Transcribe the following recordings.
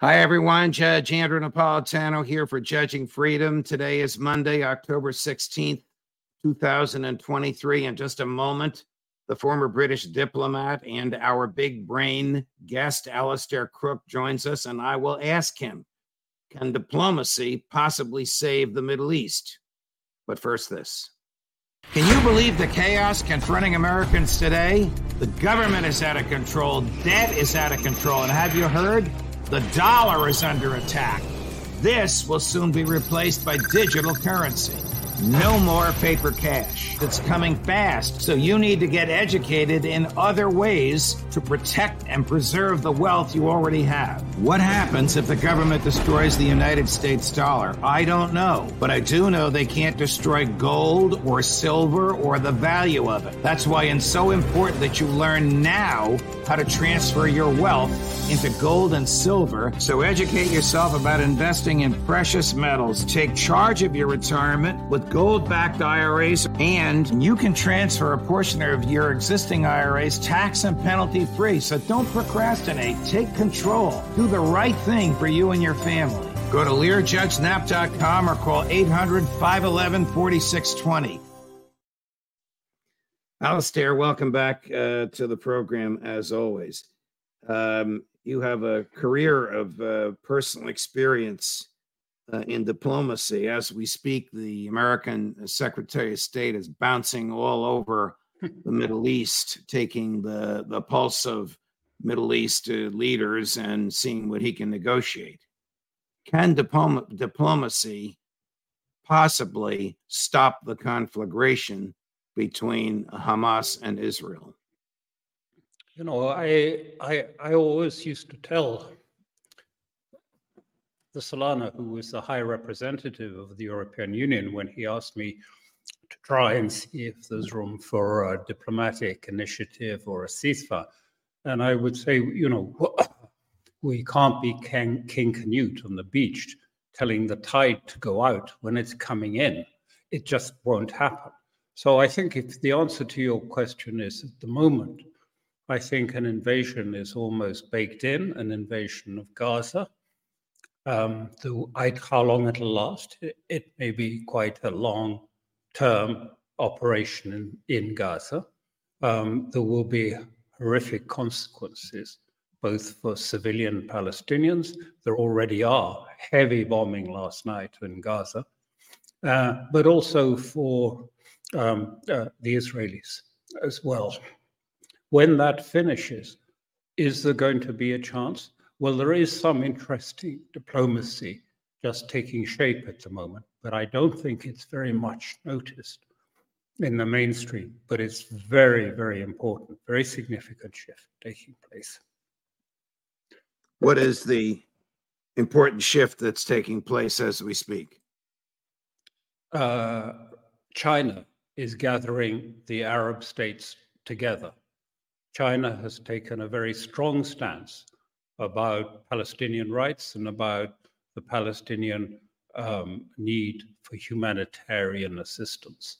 Hi, everyone. Judge Andrew Napolitano here for Judging Freedom. Today is Monday, October 16th, 2023. In just a moment, the former British diplomat and our big brain guest, Alastair Crooke, joins us, and I will ask him Can diplomacy possibly save the Middle East? But first, this. Can you believe the chaos confronting Americans today? The government is out of control, debt is out of control, and have you heard? The dollar is under attack. This will soon be replaced by digital currency. No more paper cash. It's coming fast, so you need to get educated in other ways to protect and preserve the wealth you already have. What happens if the government destroys the United States dollar? I don't know, but I do know they can't destroy gold or silver or the value of it. That's why it's so important that you learn now how to transfer your wealth into gold and silver. So educate yourself about investing in precious metals. Take charge of your retirement with gold backed IRAs, and you can transfer a portion of your existing IRAs tax and penalty free. So don't procrastinate. Take control. Do the right thing for you and your family. Go to LearJudgeNap.com or call 800 511 4620. Alastair, welcome back uh, to the program as always. Um, you have a career of uh, personal experience uh, in diplomacy. As we speak, the American Secretary of State is bouncing all over the Middle East, taking the, the pulse of Middle East uh, leaders and seeing what he can negotiate. Can diplom- diplomacy possibly stop the conflagration between Hamas and Israel? You know, I, I, I always used to tell the Solana, who was the high representative of the European Union, when he asked me to try and see if there's room for a diplomatic initiative or a ceasefire. And I would say, you know, we can't be King, King Canute on the beach telling the tide to go out when it's coming in. It just won't happen. So I think if the answer to your question is at the moment, I think an invasion is almost baked in, an invasion of Gaza. Um, the, how long it'll last, it, it, may be quite a long term operation in, in Gaza. Um, there will be horrific consequences, both for civilian Palestinians. There already are heavy bombing last night in Gaza, uh, but also for um, uh, the Israelis as well. When that finishes, is there going to be a chance? Well, there is some interesting diplomacy just taking shape at the moment, but I don't think it's very much noticed in the mainstream. But it's very, very important, very significant shift taking place. What is the important shift that's taking place as we speak? Uh, China is gathering the Arab states together China has taken a very strong stance about Palestinian rights and about the Palestinian um, need for humanitarian assistance.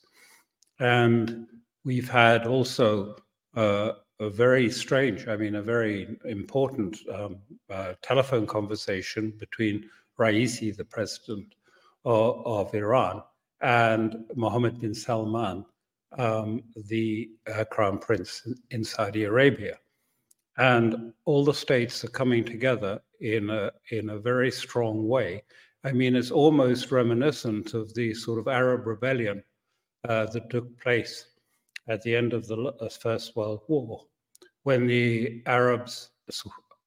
And we've had also uh, a very strange, I mean, a very important um, uh, telephone conversation between Raisi, the president of, of Iran, and Mohammed bin Salman, um, the uh, crown prince in Saudi Arabia. and all the states are coming together in a in a very strong way. I mean, it's almost reminiscent of the sort of Arab rebellion uh, that took place at the end of the uh, First World War, when the Arabs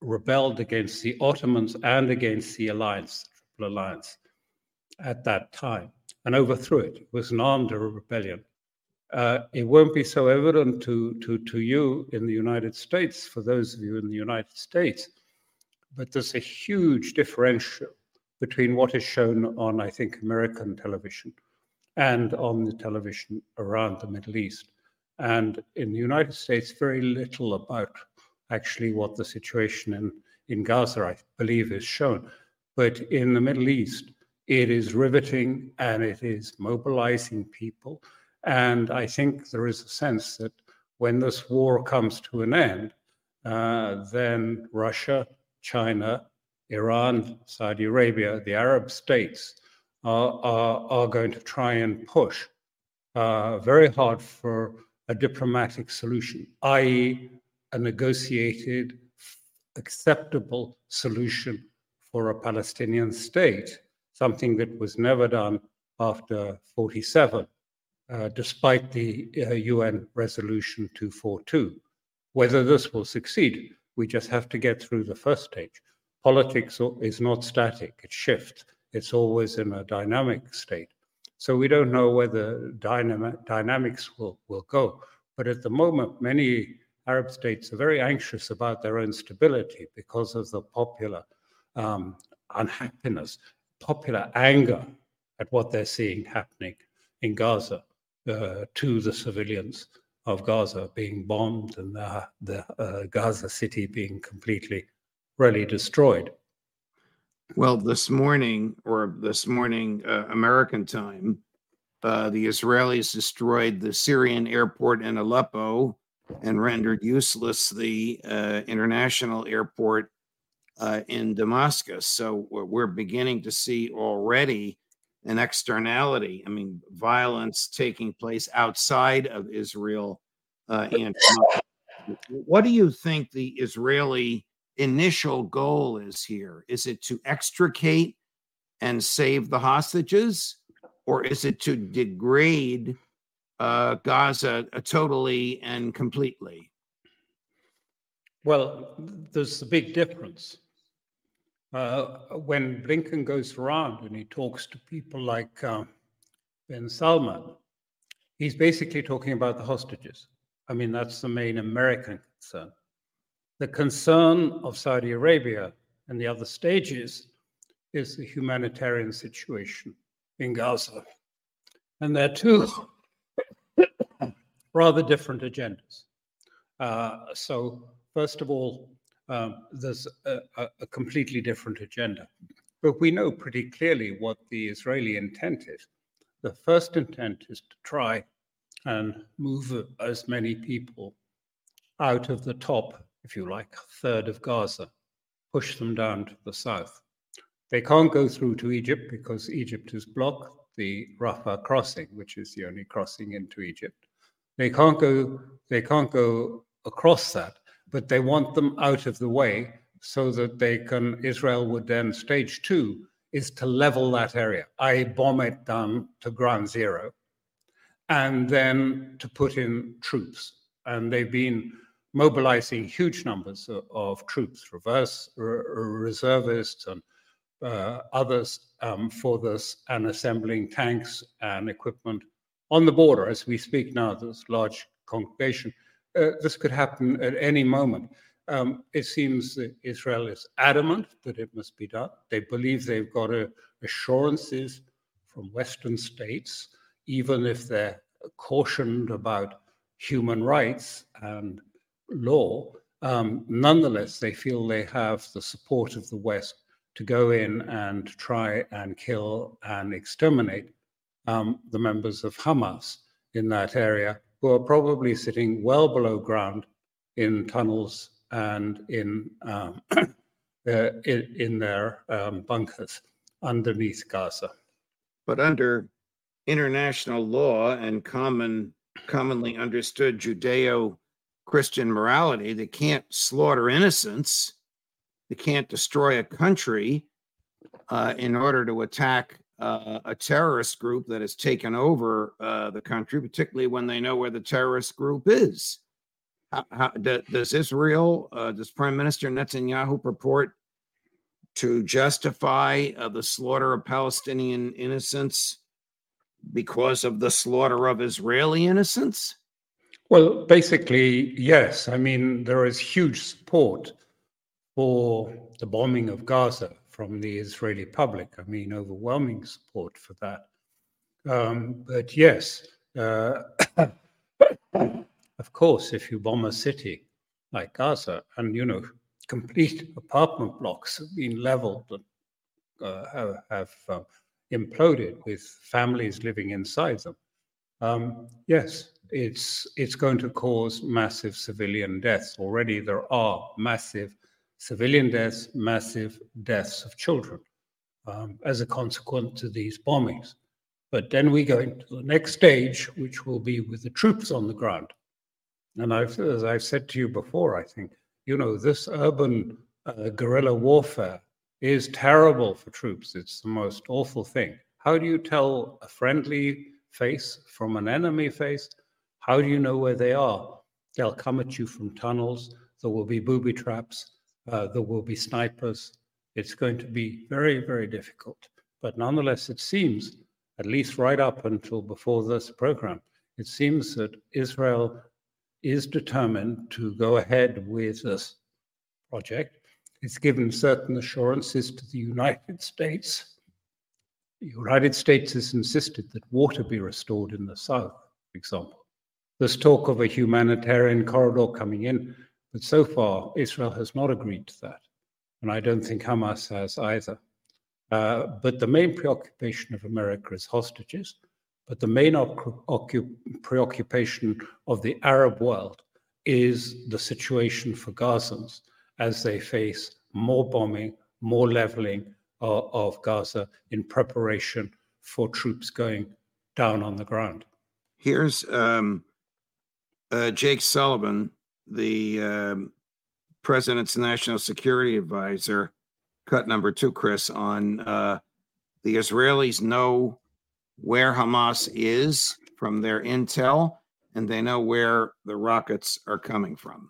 rebelled against the Ottomans and against the alliance, Triple Alliance, at that time, and overthrew it. It was an armed rebellion. Uh, it won't be so evident to, to, to you in the United States, for those of you in the United States, but there's a huge differential between what is shown on, I think, American television and on the television around the Middle East. And in the United States, very little about actually what the situation in, in Gaza, I believe, is shown. But in the Middle East, it is riveting and it is mobilizing people. And I think there is a sense that when this war comes to an end, uh, then Russia, China, Iran, Saudi Arabia, the Arab states are, are, going to try and push uh, very hard for a diplomatic solution, i.e., a negotiated, acceptable solution for a Palestinian state, something that was never done after 47, uh, despite the uh, UN resolution 242. Whether this will succeed, we just have to get through the first stage. Politics is not static, it shifts. It's always in a dynamic state. So we don't know where the dynamic, dynamics will, will go. But at the moment, many Arab states are very anxious about their own stability because of the popular um, unhappiness, popular anger at what they're seeing happening in Gaza uh, to the civilians of Gaza being bombed and the, the uh, Gaza city being completely really destroyed. Well, this morning, or this morning, uh, American time, uh, the Israelis destroyed the Syrian airport in Aleppo and rendered useless the uh, international airport uh, in Damascus. So we're beginning to see already an externality. I mean, violence taking place outside of Israel. Uh, and what do you think the Israeli initial goal is here? Is it to extricate and save the hostages, or is it to degrade uh, Gaza totally and completely? Well, there's a big difference. Uh, when Blinken goes around and he talks to people like uh, bin Salman, he's basically talking about the hostages. I mean, that's the main American concern. The concern of Saudi Arabia and the other stages is the humanitarian situation in Gaza. And there are two rather different agendas. Uh, so, first of all, um, there's a, a, completely different agenda. But we know pretty clearly what the Israeli intent is. The first intent is to try and move as many people out of the top, if you like, third of Gaza, push them down to the south. They can't go through to Egypt because Egypt has blocked the Rafah crossing, which is the only crossing into Egypt. They can't go. They can't go across that, but they want them out of the way so that they can. Israel would then stage two is to level that area. I bomb it down to ground zero, and then to put in troops. And they've been mobilizing huge numbers of, of troops, reverse reservists, and uh, others um, for this, and assembling tanks and equipment on the border as we speak now. This large congregation. Uh, this could happen at any moment. Um, it seems that Israel is adamant that it must be done. They believe they've got assurances from Western states even if they're cautioned about human rights and law, um, nonetheless, they feel they have the support of the West to go in and try and kill and exterminate um, the members of Hamas in that area, who are probably sitting well below ground in tunnels and in um, uh, in, in, their um, bunkers underneath Gaza. But under international law and common commonly understood Judeo Christian morality. They can't slaughter innocents. They can't destroy a country uh, in order to attack uh, a terrorist group that has taken over uh, the country, particularly when they know where the terrorist group is. How, how, does Israel, uh, does Prime Minister Netanyahu purport to justify uh, the slaughter of Palestinian innocents because of the slaughter of Israeli innocents? Well, basically, yes. I mean, there is huge support for the bombing of Gaza from the Israeli public. I mean, overwhelming support for that. Um, but yes, uh, of course, if you bomb a city like Gaza and, you know, complete apartment blocks have been leveled and uh, have, uh, imploded with families living inside them. Um, yes, it's it's going to cause massive civilian deaths. Already there are massive civilian deaths, massive deaths of children um, as a consequence of these bombings. But then we go into the next stage, which will be with the troops on the ground. And I've, as I've said to you before, I think you know, this urban uh, guerrilla warfare is terrible for troops. It's the most awful thing. How do you tell a friendly face from an enemy face? How do you know where they are? They'll come at you from tunnels. There will be booby traps. Uh, there will be snipers. It's going to be very, very difficult. But nonetheless, it seems, at least right up until before this program, it seems that Israel is determined to go ahead with this project. It's given certain assurances to the United States. The United States has insisted that water be restored in the south, for example. There's talk of a humanitarian corridor coming in, but so far Israel has not agreed to that. And I don't think Hamas has either. Uh, but the main preoccupation of America is hostages. But the main preoccupation of the Arab world is the situation for Gazans as they face more bombing, more leveling of Gaza in preparation for troops going down on the ground. Here's um, uh, Jake Sullivan, the um, president's national security advisor, cut number two, Chris, on uh, the Israelis know where Hamas is from their intel, and they know where the rockets are coming from.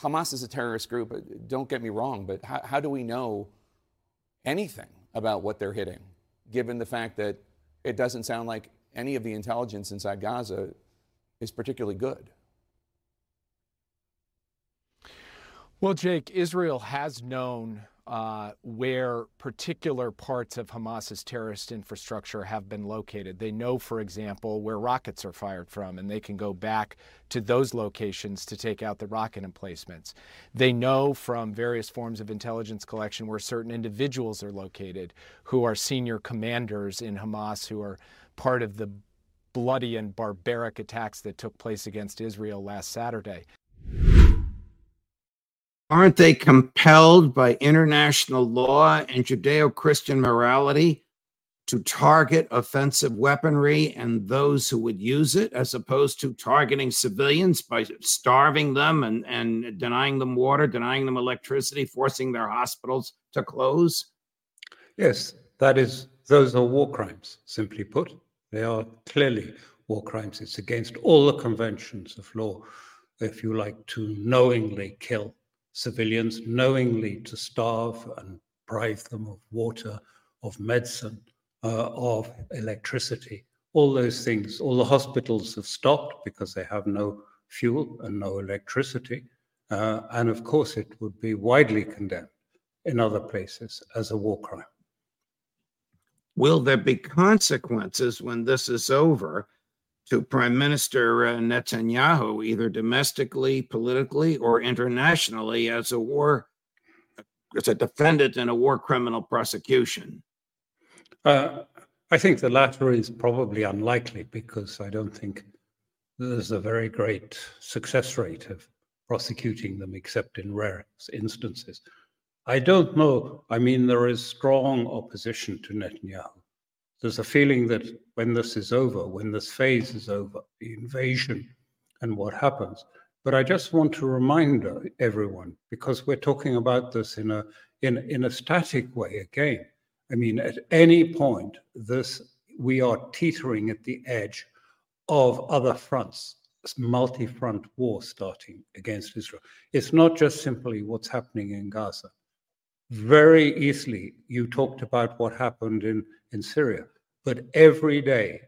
Hamas is a terrorist group. Uh, don't get me wrong, but how, how do we know anything about what they're hitting, given the fact that it doesn't sound like any of the intelligence inside Gaza is particularly good? Well, Jake, Israel has known uh, where particular parts of Hamas's terrorist infrastructure have been located. They know, for example, where rockets are fired from, and they can go back to those locations to take out the rocket emplacements. They know from various forms of intelligence collection where certain individuals are located who are senior commanders in Hamas who are part of the bloody and barbaric attacks that took place against Israel last Saturday aren't they compelled by international law and Judeo Christian morality to target offensive weaponry and those who would use it, as opposed to targeting civilians by starving them and, and denying them water, denying them electricity, forcing their hospitals to close? Yes, that is, those are war crimes, simply put. They are clearly war crimes. It's against all the conventions of law, if you like, to knowingly kill civilians, knowingly to starve and deprive them of water, of medicine, uh, of electricity. All those things, all the hospitals have stopped because they have no fuel and no electricity. Uh, and of course, it would be widely condemned in other places as a war crime. Will there be consequences when this is over to Prime Minister uh, Netanyahu, either domestically, politically, or internationally, as a war, as a defendant in a war criminal prosecution? Uh, I think the latter is probably unlikely because I don't think there's a very great success rate of prosecuting them, except in rare instances. I don't know. I mean, there is strong opposition to Netanyahu. There's a feeling that when this is over, when this phase is over, the invasion and what happens. But I just want to remind everyone, because we're talking about this in a in, in a static way again. I mean, at any point, this we are teetering at the edge of other fronts, multi-front war starting against Israel. It's not just simply what's happening in Gaza. Very easily, you talked about what happened in, in Syria, but every day,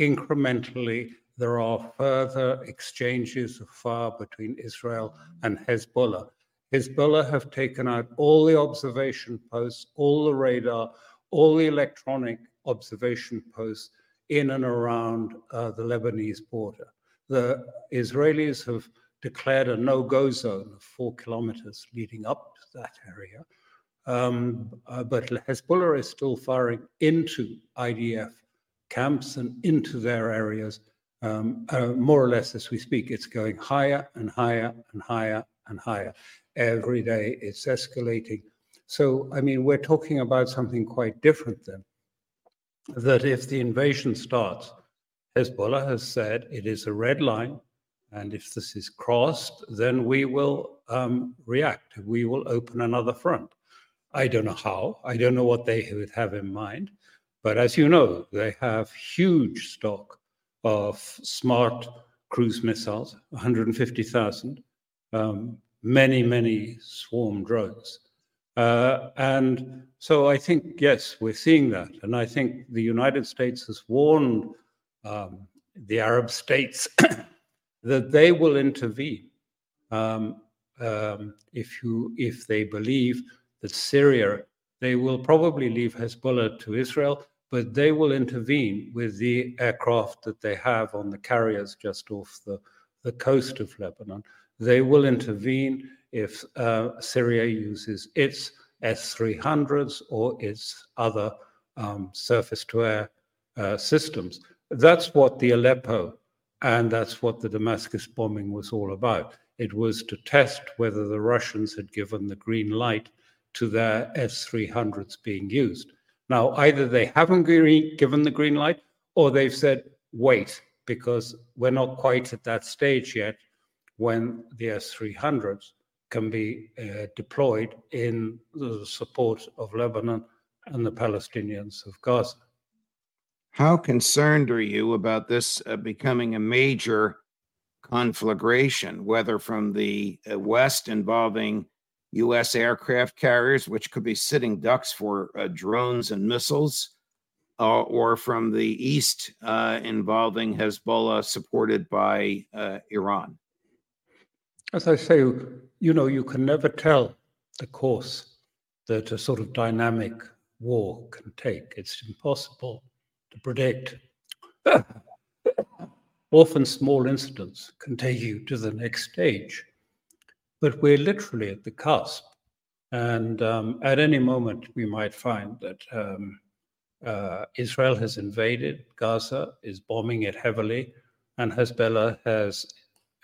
incrementally, there are further exchanges of fire between Israel and Hezbollah. Hezbollah have taken out all the observation posts, all the radar, all the electronic observation posts in and around uh, the Lebanese border. The Israelis have declared a no go zone of four kilometers leading up to that area. Um, uh, but Hezbollah is still firing into IDF camps and into their areas, um, uh, more or less as we speak. It's going higher and higher and higher and higher. Every day it's escalating. So, I mean, we're talking about something quite different then. That if the invasion starts, Hezbollah has said it is a red line, and if this is crossed, then we will um, react. We will open another front. I don't know how. I don't know what they would have in mind. But as you know, they have huge stock of smart cruise missiles, 150,000, um, many, many swarm drones. Uh, and so I think, yes, we're seeing that. And I think the United States has warned um, the Arab states that they will intervene um, um, if, you, if they believe that Syria, they will probably leave Hezbollah to Israel, but they will intervene with the aircraft that they have on the carriers just off the, the coast of Lebanon. They will intervene if uh, Syria uses its S 300s or its other um, surface to air uh, systems. That's what the Aleppo and that's what the Damascus bombing was all about. It was to test whether the Russians had given the green light to their S 300s being used. Now, either they haven't given the green light or they've said, wait, because we're not quite at that stage yet when the S 300s can be uh, deployed in the support of Lebanon and the Palestinians of Gaza. How concerned are you about this uh, becoming a major conflagration, whether from the uh, West involving U.S. aircraft carriers, which could be sitting ducks for uh, drones and missiles, uh, or from the east uh, involving Hezbollah supported by uh, Iran? As I say, you know, you can never tell the course that a sort of dynamic war can take. It's impossible to predict. Often small incidents can take you to the next stage. But we're literally at the cusp. And um, at any moment, we might find that um, uh, Israel has invaded Gaza, is bombing it heavily, and Hezbollah has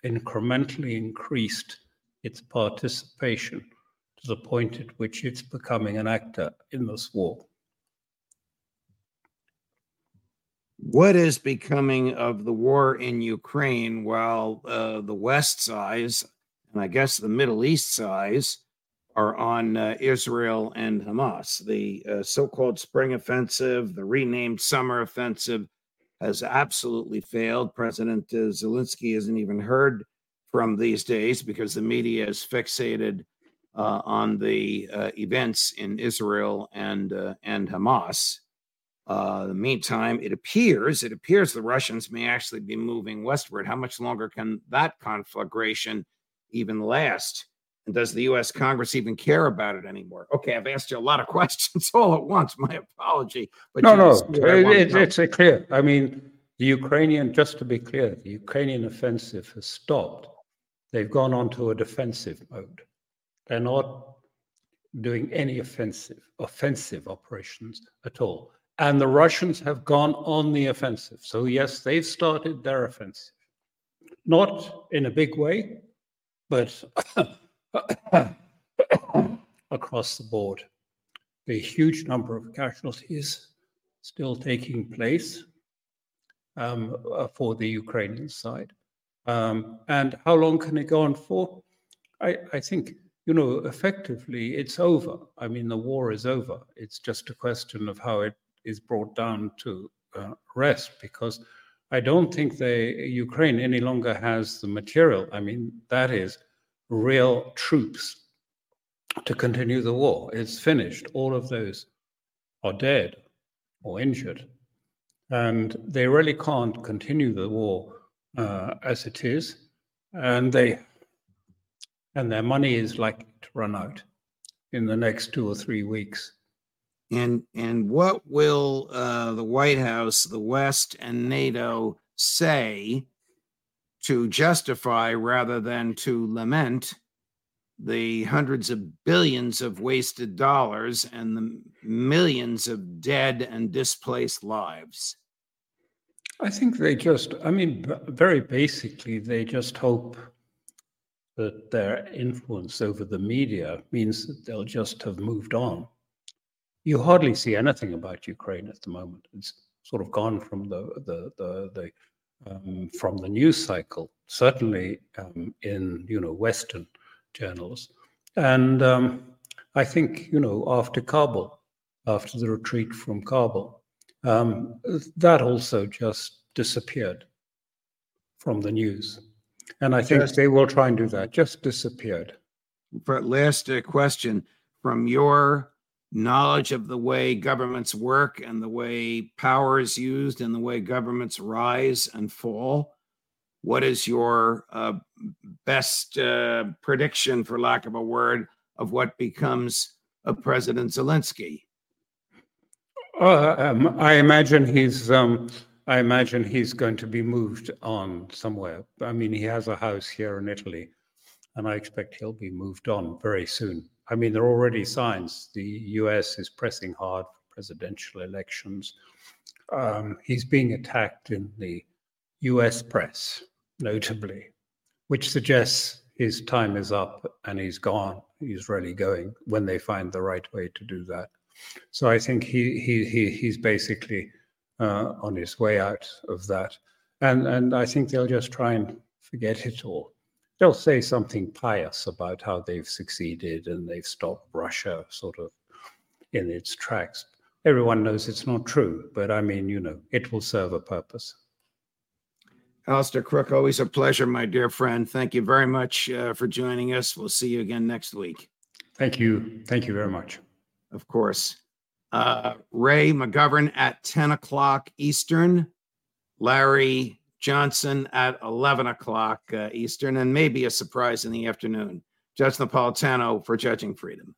incrementally increased its participation to the point at which it's becoming an actor in this war. What is becoming of the war in Ukraine while uh, the West's eyes and I guess the Middle East eyes are on uh, Israel and Hamas. The uh, so called Spring Offensive, the renamed Summer Offensive, has absolutely failed. President uh, Zelensky isn't even heard from these days because the media is fixated uh, on the uh, events in Israel and uh, and Hamas. In the meantime, it appears it appears the Russians may actually be moving westward. How much longer can that conflagration even last? And does the U.S. Congress even care about it anymore? Okay, I've asked you a lot of questions all at once. My apology. But no, no, it, it's clear. I mean, the Ukrainian, just to be clear, the Ukrainian offensive has stopped. They've gone on to a defensive mode. They're not doing any offensive offensive operations at all. And the Russians have gone on the offensive. So yes, they've started their offensive. Not in a big way, but across the board. A huge number of casualties still taking place um, uh, for the Ukrainian side. Um, and how long can it go on for? I, I think, you know, effectively it's over. I mean, the war is over. It's just a question of how it is brought down to uh, rest because I don't think the Ukraine any longer has the material. I mean, that is real troops to continue the war. It's finished. All of those are dead or injured. And they really can't continue the war uh, as it is. And they and their money is likely to run out in the next two or three weeks. And and what will uh, the White House, the West, and NATO say to justify rather than to lament the hundreds of billions of wasted dollars and the millions of dead and displaced lives? I think they just, I mean, very basically, they just hope that their influence over the media means that they'll just have moved on. You hardly see anything about Ukraine at the moment. It's sort of gone from the the the, the um, from the news cycle, certainly um, in you know Western journals. And um, I think, you know, after Kabul, after the retreat from Kabul, um, that also just disappeared from the news. And I think just, they will try and do that, just disappeared. But last uh, question from your knowledge of the way governments work and the way power is used and the way governments rise and fall, what is your uh, best uh, prediction, for lack of a word, of what becomes of President Zelensky? Uh, um, I imagine he's. Um, I imagine he's going to be moved on somewhere. I mean, he has a house here in Italy, and I expect he'll be moved on very soon. I mean, there are already signs. The U.S. is pressing hard for presidential elections. Um, he's being attacked in the U.S. press notably, which suggests his time is up and he's gone. He's really going when they find the right way to do that. So I think he he, he he's basically uh, on his way out of that, and and I think they'll just try and forget it all. They'll say something pious about how they've succeeded and they've stopped Russia sort of in its tracks. Everyone knows it's not true, but I mean, you know, it will serve a purpose. Alastair Crooke, always a pleasure, my dear friend. Thank you very much uh, for joining us. We'll see you again next week. Thank you. Thank you very much. Of course. Uh, Ray McGovern at 10 o'clock Eastern, Larry Johnson at 11 o'clock uh, Eastern, and maybe a surprise in the afternoon. Judge Napolitano for Judging Freedom.